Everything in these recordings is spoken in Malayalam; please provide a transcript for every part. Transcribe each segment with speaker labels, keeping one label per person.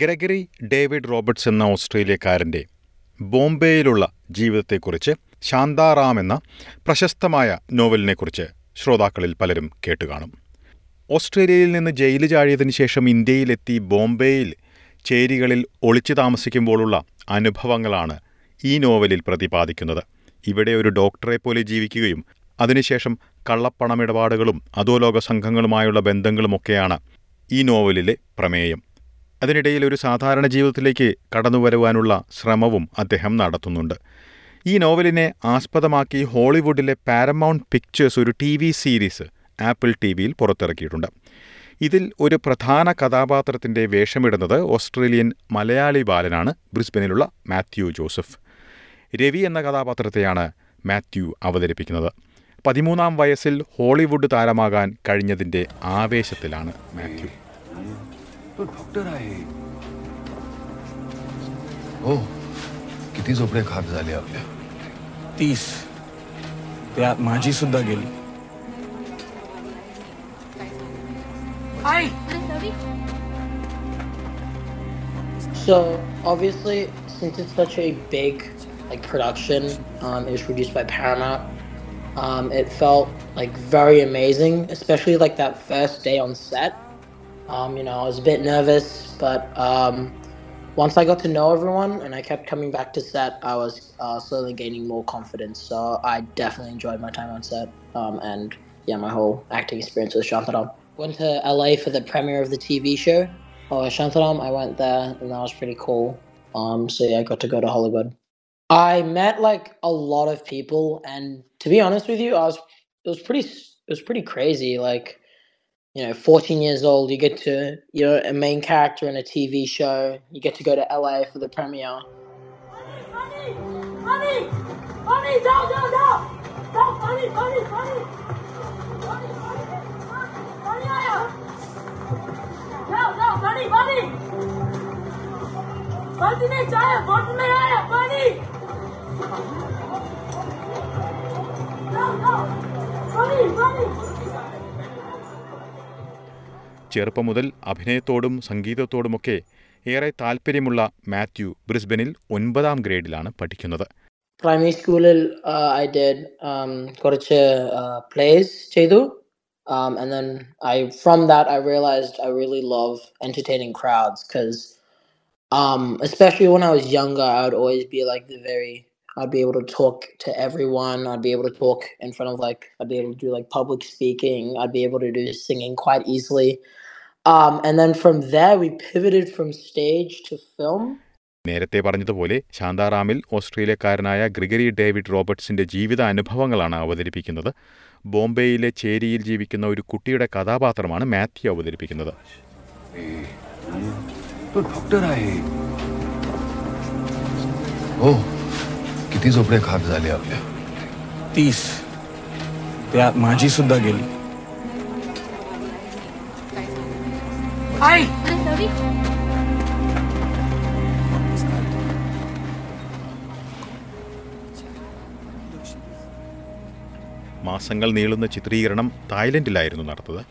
Speaker 1: ഗ്രെഗറി ഡേവിഡ് റോബർട്ട്സ് എന്ന ഓസ്ട്രേലിയക്കാരന്റെ ബോംബെയിലുള്ള ജീവിതത്തെക്കുറിച്ച് ശാന്താറാം എന്ന പ്രശസ്തമായ നോവലിനെക്കുറിച്ച് ശ്രോതാക്കളിൽ പലരും കേട്ടുകാണും. ഓസ്ട്രേലിയയിൽ നിന്ന് ജയിൽ ചാഴിയതിനു ശേഷം ഇന്ത്യയിലെത്തി ബോംബെയിൽ ചേരികളിൽ ഒളിച്ചു താമസിക്കുമ്പോഴുള്ള അനുഭവങ്ങളാണ് ഈ നോവലിൽ പ്രതിപാദിക്കുന്നത്. ഇവിടെ ഒരു ഡോക്ടറെ പോലെ ജീവിക്കുകയും അതിനുശേഷം കള്ളപ്പണമിടപാടുകളും അധോലോക സംഘങ്ങളുമായുള്ള ബന്ധങ്ങളുമൊക്കെയാണ് ഈ നോവലിലെ പ്രമേയം. അതിനിടയിൽ ഒരു സാധാരണ ജീവിതത്തിലേക്ക് കടന്നു വരുവാനുള്ള ശ്രമവും അദ്ദേഹം നടത്തുന്നുണ്ട്. ഈ നോവലിനെ ആസ്പദമാക്കി ഹോളിവുഡിലെ പാരമൗണ്ട് പിക്ചേഴ്സ് ഒരു T V series Apple T വിയിൽ പുറത്തിറക്കിയിട്ടുണ്ട്. ഇതിൽ ഒരു പ്രധാന കഥാപാത്രത്തിന്റെ വേഷമിടുന്നത് ഓസ്ട്രേലിയൻ മലയാളി ബാലനാണ്. ബ്രിസ്ബനിലുള്ള മാത്യു ജോസഫ്. രവി എന്ന കഥാപാത്രത്തെയാണ് മാത്യു അവതരിപ്പിക്കുന്നത്. പതിമൂന്നാം വയസ്സിൽ ഹോളിവുഡ് താരമാകാൻ കഴിഞ്ഞതിന്റെ ആവേശത്തിലാണ് മാത്യു.
Speaker 2: तो डॉक्टर आहे हो किती झोपडे खाक झाले आपल्या
Speaker 3: तीस त्यात माझी सुद्धा गेली
Speaker 4: So obviously, since it's such a big like production, um, it was produced by Paramount. Um, it felt like very amazing, especially like that first day on set. Um, you know, I was a bit nervous, but um, once I got to know everyone and I kept coming back to set, I was uh, slowly gaining more confidence. So I definitely enjoyed my time on set, um, and yeah, my whole acting experience with Shantaram. Went to LA for the premiere of the TV show. Oh, Shantaram, I went there, and that was pretty cool. Um, so yeah, I got to go to Hollywood. I met like a lot of people, and to be honest with you, I was it was pretty it was pretty crazy. Like, you know, 14 years old, you get to you're a main character in a TV show. You get to go to LA for the premiere.
Speaker 5: Money! Money! Money! Down, down, down! Down, money, money, money! Money, money, money, money,
Speaker 1: ചെറുപ്പം മുതൽ അഭിനയത്തോടും സംഗീതത്തോടുമൊക്കെ ഏറെ താല്പര്യമുള്ള മാത്യു ബ്രിസ്ബനിൽ ഒൻപതാം ഗ്രേഡിലാണ് പഠിക്കുന്നത്
Speaker 4: പ്രൈമറി സ്കൂളിൽ ഐ um കുറച്ച് പ്ലേസ് ചെയ്തു um, and then I from that I realized I really love entertaining crowds because um, especially when I was younger I would always be like the very I'd be able to talk to everyone I'd be able to talk in front of like I'd be able to do like public speaking I'd be able to do singing quite easily um, and then from there we pivoted from stage to film
Speaker 1: നേരത്തെ പറഞ്ഞതുപോലെ ശാന്താറാമിൽ ഓസ്ട്രേലിയക്കാരനായ ഗ്രിഗറി ഡേവിഡ് റോബർട്ട്സിന്റെ ജീവിത അനുഭവങ്ങളാണ് അവതരിപ്പിക്കുന്നത് ബോംബെയിലെ ചേരിയിൽ ജീവിക്കുന്ന ഒരു കുട്ടിയുടെ കഥാപാത്രമാണ് മാത്യു അവതരിപ്പിക്കുന്നത്
Speaker 2: तो डॉक्टर आहे हो किती झोपडे खाक झाले आपल्या
Speaker 3: तीस त्यात माझी सुद्धा गेली
Speaker 5: आई
Speaker 1: മാസങ്ങൾ നീളുന്ന ചിത്രീകരണം തായ്ലൻഡിലായിരുന്നു നടത്തത്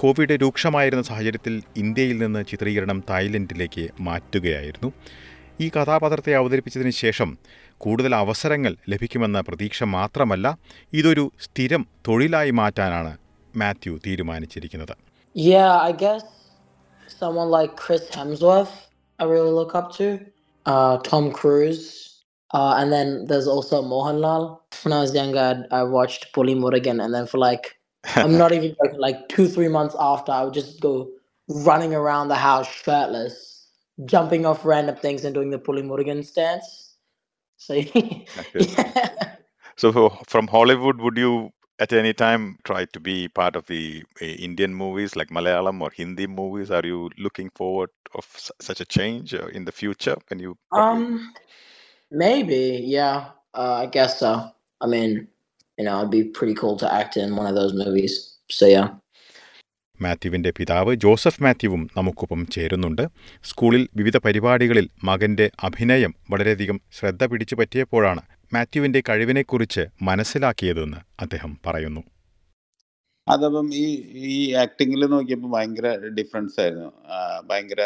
Speaker 1: കോവിഡ് രൂക്ഷമായിരുന്ന സാഹചര്യത്തിൽ ഇന്ത്യയിൽ നിന്ന് ചിത്രീകരണം തായ്ലൻഡിലേക്ക് മാറ്റുകയായിരുന്നു. ഈ കഥാപാത്രത്തെ അവതരിപ്പിച്ചതിന് ശേഷം കൂടുതൽ അവസരങ്ങൾ ലഭിക്കുമെന്ന പ്രതീക്ഷ മാത്രമല്ല ഇതൊരു സ്ഥിരം തൊഴിലായി മാറ്റാനാണ് മാത്യു തീരുമാനിച്ചിരിക്കുന്നത്.
Speaker 4: Yeah, I guess someone like Chris Hemsworth, I really look up to. Uh, Tom Cruise. Uh, and then there's also Mohanlal. When I was younger, I watched Bully Morgan, and then for like, I'm not even joking, like two, three months after, I would just go running around the house shirtless, jumping off random things and doing the Bully Morgan stance. So, yeah.
Speaker 1: So from Hollywood, would you at any time try to be part of the uh, Indian movies like Malayalam or Hindi movies? Are you looking forward of s- such a change uh, in the future when you?
Speaker 4: Um, maybe, yeah. Uh, I guess so. I mean, you know, it'd be pretty cool to act in one of those movies. So yeah.
Speaker 1: മാത്യുവിന്റെ പിതാവ് ജോസഫ് മാത്യുവും നമുക്കൊപ്പം ചേരുന്നുണ്ട് സ്കൂളിൽ വിവിധ പരിപാടികളിൽ മകന്റെ അഭിനയം വളരെയധികം ശ്രദ്ധ പിടിച്ചു പറ്റിയപ്പോഴാണ് മാത്യുവിന്റെ കഴിവിനെക്കുറിച്ച് മനസ്സിലാക്കിയതെന്ന് അദ്ദേഹം പറയുന്നു.
Speaker 6: അതപ്പം ഈ ഈ ആക്ടിങ്ങിൽ നോക്കിയപ്പോൾ ഭയങ്കര ഡിഫറൻസ് ആയിരുന്നു. ഭയങ്കര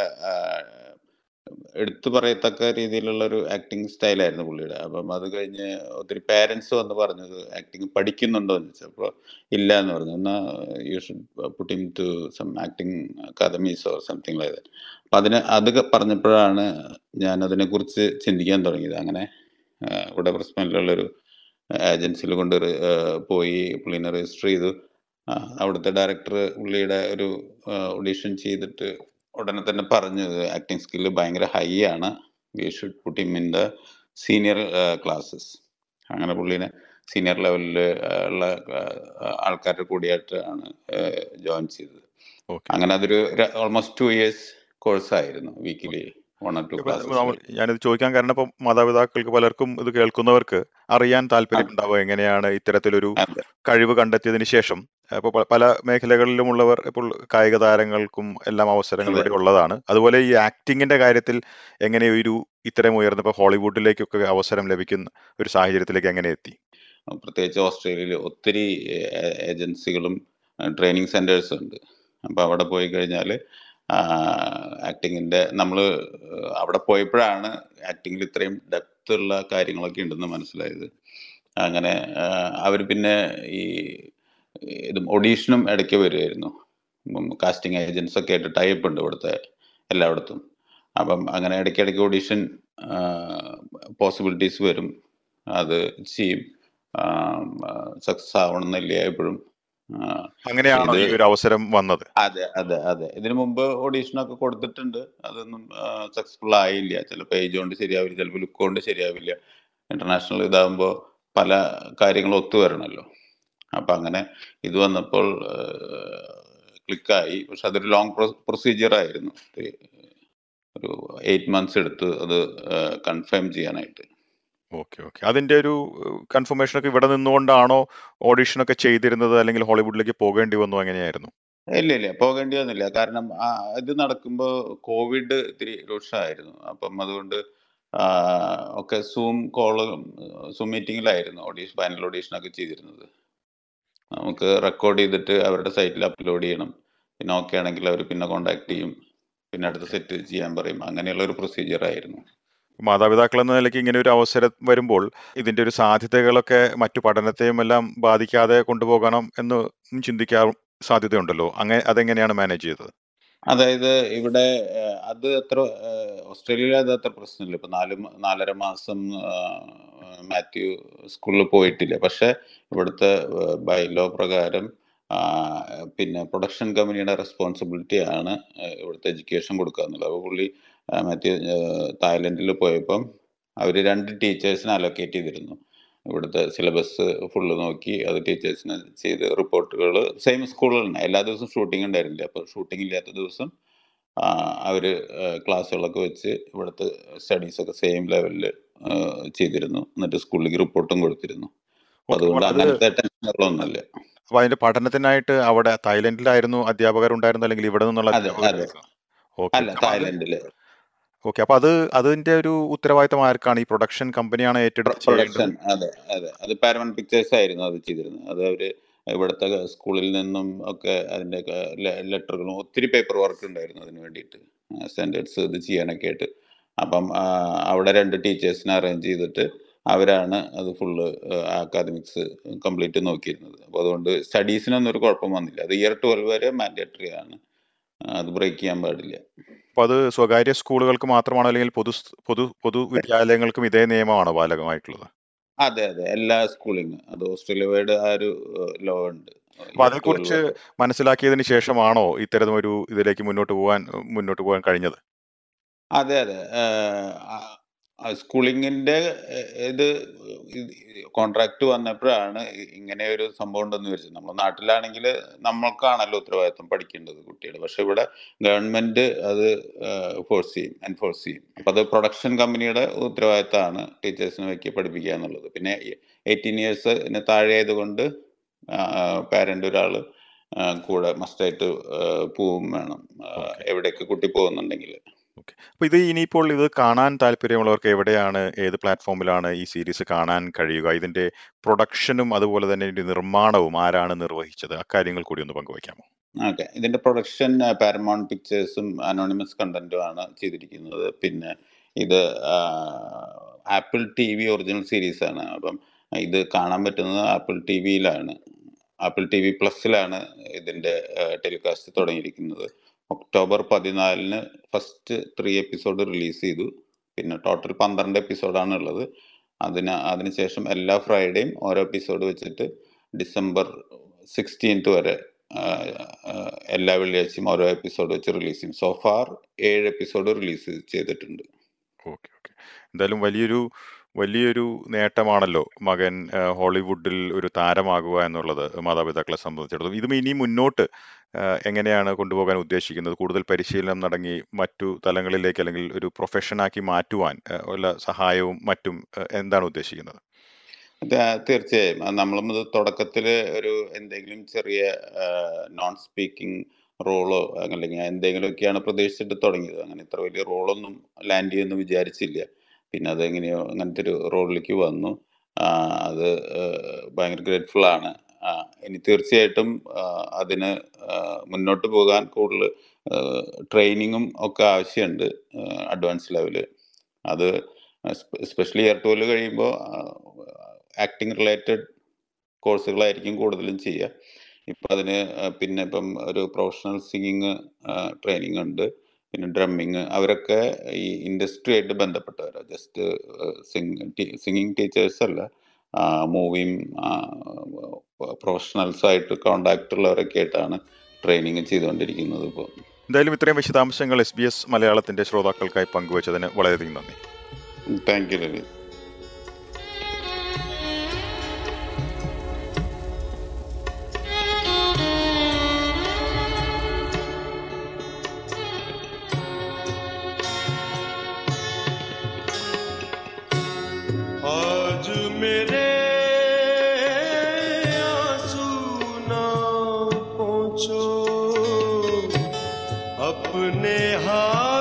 Speaker 6: എടുത്തു പറയത്തക്ക രീതിയിലുള്ള ഒരു ആക്ടിങ് സ്റ്റൈലായിരുന്നു പുള്ളിയുടെ. അപ്പം അത് കഴിഞ്ഞ് ഒത്തിരി പേരൻസ് വന്ന് പറഞ്ഞത് ആക്ടിങ് പഠിക്കുന്നുണ്ടോ എന്ന് ചോദിച്ചപ്പോൾ ഇല്ല എന്ന് പറഞ്ഞു. എന്നാൽ you should put into some acting academies or something like that അപ്പം അതിന് അത് പറഞ്ഞപ്പോഴാണ് ഞാൻ അതിനെക്കുറിച്ച് ചിന്തിക്കാൻ തുടങ്ങിയത്. അങ്ങനെ ഇവിടെ ഒരു ഏജൻസിയിൽ കൊണ്ട് പോയി പുള്ളീനെ രജിസ്റ്റർ ചെയ്തു. അവിടുത്തെ ഡയറക്ടർ പുള്ളിയുടെ ഒരു ഓഡീഷൻ ചെയ്തിട്ട് ഉടനെ തന്നെ പറഞ്ഞു ആക്ടിങ് സ്കില്ല് ഭയങ്കര ഹൈ ആണ്. We should put in in the senior classes അങ്ങനെ പുള്ളീനെ സീനിയർ ലെവലിൽ ഉള്ള ആൾക്കാരുടെ കൂടിയായിട്ടാണ് ജോയിൻ ചെയ്തത്. അങ്ങനെ അതൊരു ഓൾമോസ്റ്റ് ടു ഇയേഴ്സ് കോഴ്സ് ആയിരുന്നു വീക്കിലി
Speaker 1: ഞാനിത് ചോദിക്കാൻ കാരണം ഇപ്പൊ മാതാപിതാക്കൾക്ക് പലർക്കും ഇത് കേൾക്കുന്നവർക്ക് അറിയാൻ താല്പര്യം ഉണ്ടാവുക എങ്ങനെയാണ് ഇത്തരത്തിലൊരു കഴിവ് കണ്ടെത്തിയതിന് ശേഷം. ഇപ്പൊ പല മേഖലകളിലുമുള്ളവർ ഇപ്പോൾ കായിക താരങ്ങൾക്കും എല്ലാം അവസരങ്ങൾ ഇവിടെ ഉള്ളതാണ്. അതുപോലെ ഈ ആക്ടിങ്ങിന്റെ കാര്യത്തിൽ എങ്ങനെ ഒരു ഇത്തരം ഉയർന്ന ഇപ്പൊ ഹോളിവുഡിലേക്കൊക്കെ അവസരം ലഭിക്കുന്ന ഒരു സാഹചര്യത്തിലേക്ക് എങ്ങനെ എത്തി?
Speaker 6: പ്രത്യേകിച്ച് ഓസ്ട്രേലിയയിൽ ഒത്തിരി ഏജൻസികളും ട്രെയിനിങ് സെന്റേഴ്സും ഉണ്ട്. അപ്പോൾ അവിടെ പോയി കഴിഞ്ഞാൽ ആക്ടിങ്ങിന്റെ നമ്മൾ അവിടെ പോയപ്പോഴാണ് ആക്ടിങ്ങിൽ ഇത്രയും ഡെപ്ത് ഉള്ള കാര്യങ്ങളൊക്കെ ഉണ്ടെന്ന് മനസ്സിലായത്. അങ്ങനെ അവർ പിന്നെ ഈ ഇതും ഒഡീഷനും ഇടയ്ക്ക് വരുമായിരുന്നു കാസ്റ്റിംഗ് ഏജൻസ് ഒക്കെ ആയിട്ട് ടൈപ്പ് ഉണ്ട് ഇവിടുത്തെ എല്ലായിടത്തും. അപ്പം അങ്ങനെ ഇടയ്ക്കിടയ്ക്ക് ഓഡീഷൻ പോസിബിലിറ്റീസ് വരും. അത് ചെയ്യും. സക്സസ് ആവണമെന്നില്ല എപ്പോഴും.
Speaker 1: അങ്ങനെയാണോ ഈ ഒരു അവസരം വന്നത്?
Speaker 6: അതെ അതെ അതെ. ഇതിനു മുമ്പ് ഓഡീഷനൊക്കെ കൊടുത്തിട്ടുണ്ട്. അതൊന്നും സക്സസ്ഫുൾ ആയില്ല. ചിലപ്പോൾ പേജ് കൊണ്ട് ശരിയാവില്ല ചിലപ്പോൾ ലുക്ക് കൊണ്ട് ശരിയാവില്ല. ഇന്റർനാഷണൽ ഇതാകുമ്പോൾ പല കാര്യങ്ങളും ഒത്തു വരണമല്ലോ അപ്പൊ അങ്ങനെ ഇത് വന്നപ്പോൾ ക്ലിക്കായി പക്ഷെ അതൊരു ലോങ് പ്രൊസീജിയർ ആയിരുന്നു. ഒരു എയ്റ്റ് മന്ത്സ് എടുത്ത് അത് കൺഫേം ചെയ്യാനായിട്ട്.
Speaker 1: Okay okay. അതിന്റെ ഒരു കൺഫർമേഷൻ ഒക്കെ ഇവിടെ നിന്നുകൊണ്ടാണോ ഓഡിഷൻ ഒക്കെ ചെയ്തിരുന്നത്? അല്ലെങ്കിൽ ഹോളിവുഡിലേക്ക് പോകേണ്ടി വന്നു എങ്ങനെയായിരുന്നു?
Speaker 6: ഇല്ല ഇല്ല. പോകേണ്ടി വന്നില്ല. കാരണം ഇത് നടക്കുമ്പോൾ കോവിഡ് ഇത്തിരി രൂക്ഷമായിരുന്നു. അപ്പം അതുകൊണ്ട് ഒക്കെ സൂം കോൾ സൂം മീറ്റിങ്ങിലായിരുന്നു ഓഡീഷൻ പാനൽ ഓഡീഷനൊക്കെ ചെയ്തിരുന്നത്. നമുക്ക് റെക്കോർഡ് ചെയ്തിട്ട് അവരുടെ സൈറ്റിൽ അപ്ലോഡ് ചെയ്യണം. പിന്നെ ഓക്കെ ആണെങ്കിൽ അവർ പിന്നെ കോണ്ടാക്ട് ചെയ്യും. പിന്നെ അടുത്ത സെറ്റ് ചെയ്യാൻ പറയും. അങ്ങനെയുള്ള ഒരു പ്രൊസീജിയർ ആയിരുന്നു.
Speaker 1: മാതാപിതാക്കൾ എന്ന നിലയ്ക്ക് ഇങ്ങനെ ഒരു അവസരം വരുമ്പോൾ ഇതിന്റെ ഒരു സാധ്യതകളൊക്കെ മറ്റു പഠനത്തെയും എല്ലാം ബാധിക്കാതെ കൊണ്ടുപോകണം എന്ന് ചിന്തിക്കാൻ സാധ്യതയുണ്ടല്ലോ. അങ്ങനെ അതെങ്ങനെയാണ് മാനേജ് ചെയ്തത്?
Speaker 6: അതായത് ഇവിടെ അത് അത്ര ഓസ്ട്രേലിയയിൽ അത് അത്ര പ്രശ്നമില്ല. ഇപ്പൊ നാല് നാലര മാസം മാത്യു സ്കൂളിൽ പോയിട്ടില്ല. പക്ഷെ ഇവിടുത്തെ ബൈലോ പ്രകാരം പിന്നെ പ്രൊഡക്ഷൻ കമ്പനിയുടെ റെസ്പോൺസിബിലിറ്റി ആണ് ഇവിടുത്തെ എഡ്യൂക്കേഷൻ കൊടുക്കുക എന്നുള്ളത് അപ്പോൾ പുള്ളി മാത്യു തായ്ലൻഡിൽ പോയപ്പം അവർ രണ്ട് ടീച്ചേഴ്സിനെ അലോക്കേറ്റ് ചെയ്തിരുന്നു. ഇവിടുത്തെ സിലബസ് ഫുള്ള് നോക്കി അത് ടീച്ചേഴ്സിന് ചെയ്ത് റിപ്പോർട്ടുകൾ സെയിം സ്കൂളിൽ തന്നെ. എല്ലാ ദിവസവും ഷൂട്ടിംഗ് ഉണ്ടായിരുന്നില്ല. അപ്പോൾ ഷൂട്ടിംഗ് ഇല്ലാത്ത ദിവസം അവർ ക്ലാസ്സുകളൊക്കെ വെച്ച് ഇവിടുത്തെ സ്റ്റഡീസൊക്കെ സെയിം ലെവലിൽ ചെയ്തിരുന്നു. എന്നിട്ട് സ്കൂളിലേക്ക് റിപ്പോർട്ടും കൊടുത്തിരുന്നു. അതുകൊണ്ട്
Speaker 1: അത്
Speaker 6: അങ്ങനത്തെ ടെൻഷനുകളൊന്നുമില്ല
Speaker 1: അപ്പൊ അതിന്റെ പഠനത്തിനായിട്ട് അവിടെ തായ്ലൻഡിലായിരുന്നു അധ്യാപകർ ഉണ്ടായിരുന്നു അല്ലെങ്കിൽ ഇവിടെ നിന്നുള്ള
Speaker 6: അല്ല തായ്ലൻഡിൽ.
Speaker 1: ഓക്കെ അപ്പൊ അത് അതിന്റെ ഒരു ഉത്തരവാദിത്തം ആർക്കാണ്? ഈ പ്രൊഡക്ഷൻ കമ്പനിയാണ്
Speaker 6: ഏറ്റെടുത്തത് അതെ അതെ. അത് പാരമൺ പിക്ചേഴ്സ് ആയിരുന്നു അത് ചെയ്തിരുന്നത്. അത് അവർ ഇവിടുത്തെ സ്കൂളിൽ നിന്നും ഒക്കെ അതിന്റെ ലെറ്ററുകളും ഒത്തിരി പേപ്പർ വർക്ക് ഉണ്ടായിരുന്നു അതിന് വേണ്ടിയിട്ട്. സ്റ്റാൻഡേർഡ്സ് ഇത് ചെയ്യാനൊക്കെ ആയിട്ട്. അപ്പം അവിടെ രണ്ട് ടീച്ചേഴ്സിനെ അറേഞ്ച് ചെയ്തിട്ട് അവരാണ് അത് ഫുള്ള് അക്കാദമിക്സ് കംപ്ലീറ്റ് നോക്കിയിരുന്നത്. അപ്പോൾ അതുകൊണ്ട് സ്റ്റഡീസിനൊന്നും ഒരു കുഴപ്പം വന്നില്ല. അത് ഇയർ ട്വൽവ് വരെ മാൻഡേറ്ററി ആണ്. അത് ബ്രേക്ക് ചെയ്യാൻ പാടില്ല.
Speaker 1: അപ്പൊ അത് സ്വകാര്യ സ്കൂളുകൾക്ക് മാത്രമാണോ അല്ലെങ്കിൽ പൊതു പൊതു പൊതുവിദ്യാലയങ്ങൾക്കും ഇതേ നിയമമാണോ ബാലകമായിട്ടുള്ളത്?
Speaker 6: അതെ അതെ. എല്ലാ സ്കൂളിനും അത് ഓസ്ട്രേലിയ വൈഡ് ആ ഒരു ലോ ഉണ്ട്.
Speaker 1: അപ്പൊ അതേക്കുറിച്ച് മനസ്സിലാക്കിയതിന് ശേഷമാണോ ഇത്തരം ഒരു ഇതിലേക്ക് മുന്നോട്ട് പോകാൻ മുന്നോട്ട് പോകാൻ കഴിഞ്ഞത്?
Speaker 6: അതെ അതെ. സ്കൂളിങ്ങിന്റെ ഇത് കോൺട്രാക്ട് വന്നപ്പോഴാണ് ഇങ്ങനെ ഒരു സംഭവം ഉണ്ടെന്ന് വെച്ചത് നമ്മൾ നാട്ടിലാണെങ്കിൽ നമ്മൾക്കാണല്ലോ ഉത്തരവാദിത്വം പഠിക്കേണ്ടത് കുട്ടിയുടെ പക്ഷെ ഇവിടെ ഗവൺമെന്റ് അത് ഫോഴ്സ് ചെയ്യും എൻഫോഴ്സ് ചെയ്യും. അപ്പൊ അത് പ്രൊഡക്ഷൻ കമ്പനിയുടെ ഉത്തരവാദിത്തമാണ് ടീച്ചേഴ്സിനെ വെക്കി പഠിപ്പിക്കുക എന്നുള്ളത്. പിന്നെ എയ്റ്റീൻ ഇയേഴ്സിന് താഴെ ആയതുകൊണ്ട് പാരന്റ് ഒരാൾ ആ, കൂടെ മസ്റ്റായിട്ട് പോവും വേണം
Speaker 1: എവിടെയൊക്കെ
Speaker 6: എവിടേക്ക് കുട്ടി പോകുന്നുണ്ടെങ്കിൽ.
Speaker 1: ഓക്കെ. അപ്പോൾ ഇത് ഇനിയിപ്പോൾ ഇത് കാണാൻ താല്പര്യമുള്ളവർക്ക് എവിടെയാണ് ഏത് പ്ലാറ്റ്ഫോമിലാണ് ഈ സീരീസ് കാണാൻ കഴിയുക? ഇതിന്റെ പ്രൊഡക്ഷനും അതുപോലെ തന്നെ ഇതിന്റെ നിർമ്മാണവും ആരാണ് നിർവഹിച്ചത്? അക്കാര്യങ്ങൾ കൂടി ഒന്ന് പങ്കുവയ്ക്കാമോ?
Speaker 6: ഓക്കെ. ഇതിന്റെ പ്രൊഡക്ഷൻ പാരമൗണ്ട് പിക്ചേഴ്സും അനോണിമസ് കണ്ടന്റും ആണ് ചെയ്തിരിക്കുന്നത്. പിന്നെ ഇത് Apple T V original series ആണ് അപ്പം ഇത് കാണാൻ പറ്റുന്നത് ആപ്പിൾ ടി വിയിലാണ് ആപ്പിൾ ടി വി പ്ലസിലാണ് ഇതിന്റെ ടെലികാസ്റ്റ് തുടങ്ങിയിരിക്കുന്നത്. ഒക്ടോബർ പതിനാലിന് ഫസ്റ്റ് ത്രീ എപ്പിസോഡ് റിലീസ് ചെയ്തു. പിന്നെ ടോട്ടൽ പന്ത്രണ്ട് എപ്പിസോഡാണ് ഉള്ളത് അതിന് അതിനുശേഷം എല്ലാ ഫ്രൈഡേയും ഓരോ എപ്പിസോഡ് വെച്ചിട്ട് ഡിസംബർ സിക്സ്റ്റീൻത്ത് വരെ എല്ലാ വെള്ളിയാഴ്ചയും ഓരോ എപ്പിസോഡ് വെച്ച് റിലീസ് ചെയ്യും. സോ ഫാർ ഏഴ് എപ്പിസോഡ് റിലീസ് ചെയ്തിട്ടുണ്ട്.
Speaker 1: എന്തായാലും വലിയൊരു വലിയൊരു നേട്ടമാണല്ലോ മകൻ ഹോളിവുഡിൽ ഒരു താരമാകുക എന്നുള്ളത് മാതാപിതാക്കളെ സംബന്ധിച്ചിടത്തോളം. ഇതും ഇനി മുന്നോട്ട് എങ്ങനെയാണ് കൊണ്ടുപോകാൻ ഉദ്ദേശിക്കുന്നത്? കൂടുതൽ പരിശീലനം നടങ്ങി മറ്റു തലങ്ങളിലേക്ക് അല്ലെങ്കിൽ ഒരു പ്രൊഫഷനാക്കി മാറ്റുവാൻ ഉള്ള സഹായവും മറ്റും എന്താണ് ഉദ്ദേശിക്കുന്നത്?
Speaker 6: തീർച്ചയായും. നമ്മളും ഇത് തുടക്കത്തിൽ ഒരു എന്തെങ്കിലും ചെറിയ നോൺ സ്പീക്കിംഗ് റോളോ അല്ലെങ്കിൽ എന്തെങ്കിലുമൊക്കെയാണ് പ്രതീക്ഷിച്ചിട്ട് തുടങ്ങിയത്. അങ്ങനെ ഇത്ര വലിയ റോളൊന്നും ലാൻഡ് ചെയ്യുമെന്ന് വിചാരിച്ചില്ല. പിന്നെ അതെങ്ങനെയോ അങ്ങനത്തെ ഒരു റോളിലേക്ക് വന്നു. അത് ഭയങ്കര ഗ്രേറ്റ്ഫുൾ ആണ്. ഇനി തീർച്ചയായിട്ടും അതിന് മുന്നോട്ട് പോകാൻ കൂടുതൽ ട്രെയിനിങ്ങും ഒക്കെ ആവശ്യമുണ്ട് അഡ്വാൻസ് ലെവൽ അത് സ്പെഷ്യലി ഇയർ ട്വൽവ് കഴിയുമ്പോൾ ആക്ടിങ് റിലേറ്റഡ് കോഴ്സുകളായിരിക്കും കൂടുതലും ചെയ്യുക. ഇപ്പം അതിന് പിന്നെ ഇപ്പം ഒരു പ്രൊഫഷണൽ സിംഗിങ് ട്രെയിനിങ് ഉണ്ട്. പിന്നെ ഡ്രമ്മിങ് അവരൊക്കെ ഈ ഇൻഡസ്ട്രി ആയിട്ട് ബന്ധപ്പെട്ടവരാണ് ജസ്റ്റ് സിംഗിങ് ടീച്ചേഴ്സ് അല്ല മൂവിയും പ്രൊഫഷണൽസ് ആയിട്ട് കോണ്ടാക്ട് ഉള്ളവരൊക്കെ ആയിട്ടാണ് ട്രെയിനിങ് ചെയ്തുകൊണ്ടിരിക്കുന്നത് ഇപ്പോൾ
Speaker 1: എന്തായാലും ഇത്രയും വിശദാംശങ്ങൾ എസ് ബി എസ് മലയാളത്തിന്റെ ശ്രോതാക്കൾക്കായി പങ്കുവച്ചതിന് വളരെയധികം നന്ദി.
Speaker 6: താങ്ക് യു രവി
Speaker 7: पहुँचो अपने हाथ